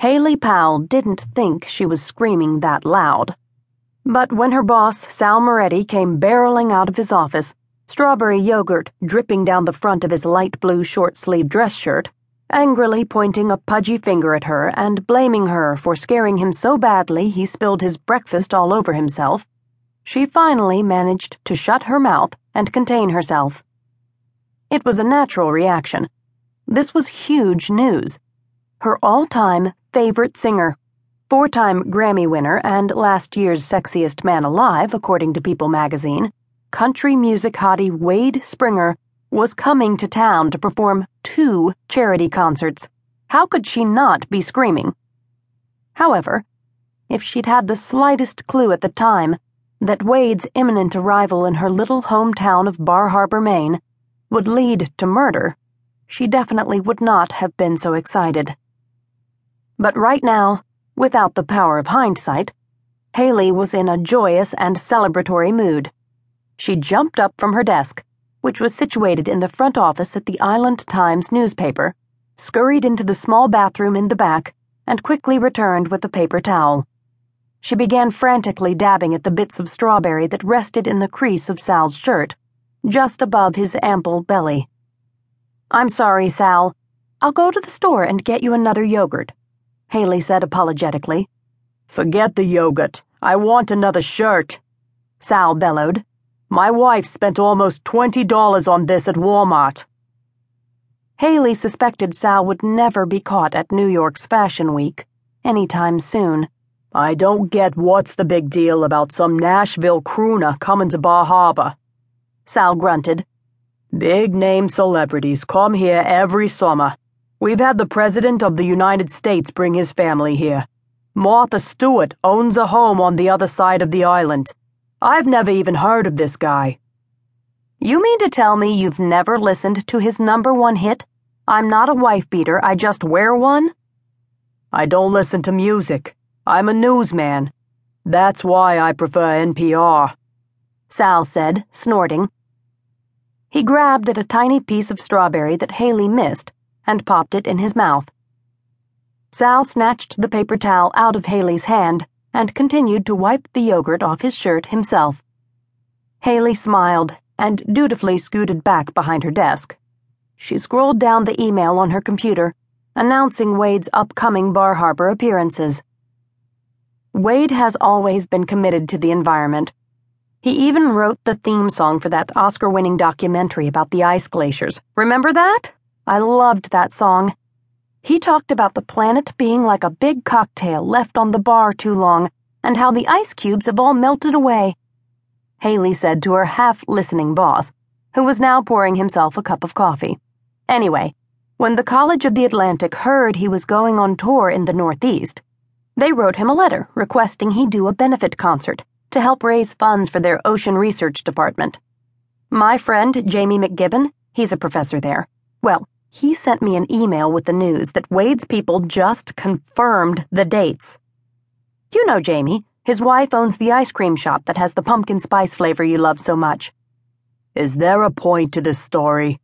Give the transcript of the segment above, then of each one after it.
Haley Powell didn't think she was screaming that loud. But when her boss, Sal Moretti, came barreling out of his office, strawberry yogurt dripping down the front of his light blue short sleeved dress shirt, angrily pointing a pudgy finger at her and blaming her for scaring him so badly he spilled his breakfast all over himself, she finally managed to shut her mouth and contain herself. It was a natural reaction. This was huge news. Her all time favorite singer, four time Grammy winner and last year's sexiest man alive, according to People magazine, country music hottie Wade Springer was coming to town to perform two charity concerts. How could she not be screaming? However, if she'd had the slightest clue at the time that Wade's imminent arrival in her little hometown of Bar Harbor, Maine, would lead to murder, she definitely would not have been so excited. But right now, without the power of hindsight, Haley was in a joyous and celebratory mood. She jumped up from her desk, which was situated in the front office at the Island Times newspaper, scurried into the small bathroom in the back, and quickly returned with a paper towel. She began frantically dabbing at the bits of strawberry that rested in the crease of Sal's shirt, just above his ample belly. I'm sorry, Sal. I'll go to the store and get you another yogurt. Haley said apologetically. Forget the yogurt. I want another shirt. Sal bellowed. My wife spent almost $20 on this at Walmart. Haley suspected Sal would never be caught at New York's Fashion Week anytime soon. I don't get what's the big deal about some Nashville crooner coming to Bar Harbor. Sal grunted. Big name celebrities come here every summer. We've had the President of the United States bring his family here. Martha Stewart owns a home on the other side of the island. I've never even heard of this guy. You mean to tell me you've never listened to his number one hit? I'm not a wife beater, I just wear one? I don't listen to music. I'm a newsman. That's why I prefer NPR. Sal said, snorting. He grabbed at a tiny piece of strawberry that Haley missed and popped it in his mouth. Sal snatched the paper towel out of Haley's hand and continued to wipe the yogurt off his shirt himself. Haley smiled and dutifully scooted back behind her desk. She scrolled down the email on her computer, announcing Wade's upcoming Bar Harbor appearances. Wade has always been committed to the environment. He even wrote the theme song for that Oscar winning documentary about the ice glaciers. Remember that? I loved that song. He talked about the planet being like a big cocktail left on the bar too long, and how the ice cubes have all melted away. Haley said to her half listening boss, who was now pouring himself a cup of coffee. Anyway, when the College of the Atlantic heard he was going on tour in the Northeast, they wrote him a letter requesting he do a benefit concert to help raise funds for their ocean research department. My friend, Jamie McGibbon, he's a professor there. Well, he sent me an email with the news that Wade's people just confirmed the dates. You know Jamie. His wife owns the ice cream shop that has the pumpkin spice flavor you love so much. Is there a point to this story?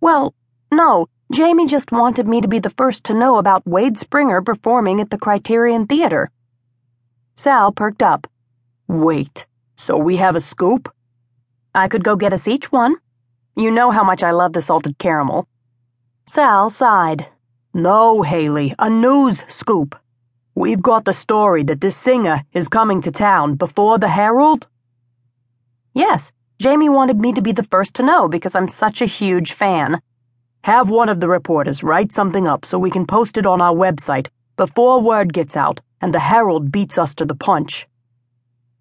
Well, no. Jamie just wanted me to be the first to know about Wade Springer performing at the Criterion Theater. Sal perked up. Wait, so we have a scoop? I could go get us each one. You know how much I love the salted caramel. Sal sighed. No, Haley, a news scoop. We've got the story that this singer is coming to town before the Herald? Yes, Jamie wanted me to be the first to know because I'm such a huge fan. Have one of the reporters write something up so we can post it on our website before word gets out and the Herald beats us to the punch.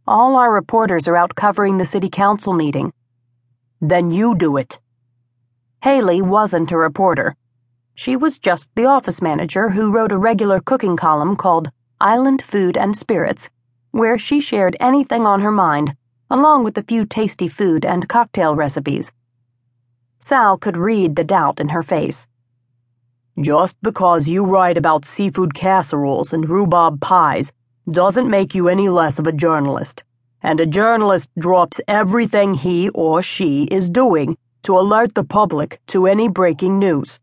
All our reporters are out covering the city council meeting. Then you do it. Haley wasn't a reporter. She was just the office manager who wrote a regular cooking column called Island Food and Spirits, where she shared anything on her mind, along with a few tasty food and cocktail recipes. Sal could read the doubt in her face. Just because you write about seafood casseroles and rhubarb pies doesn't make you any less of a journalist. And a journalist drops everything he or she is doing to alert the public to any breaking news.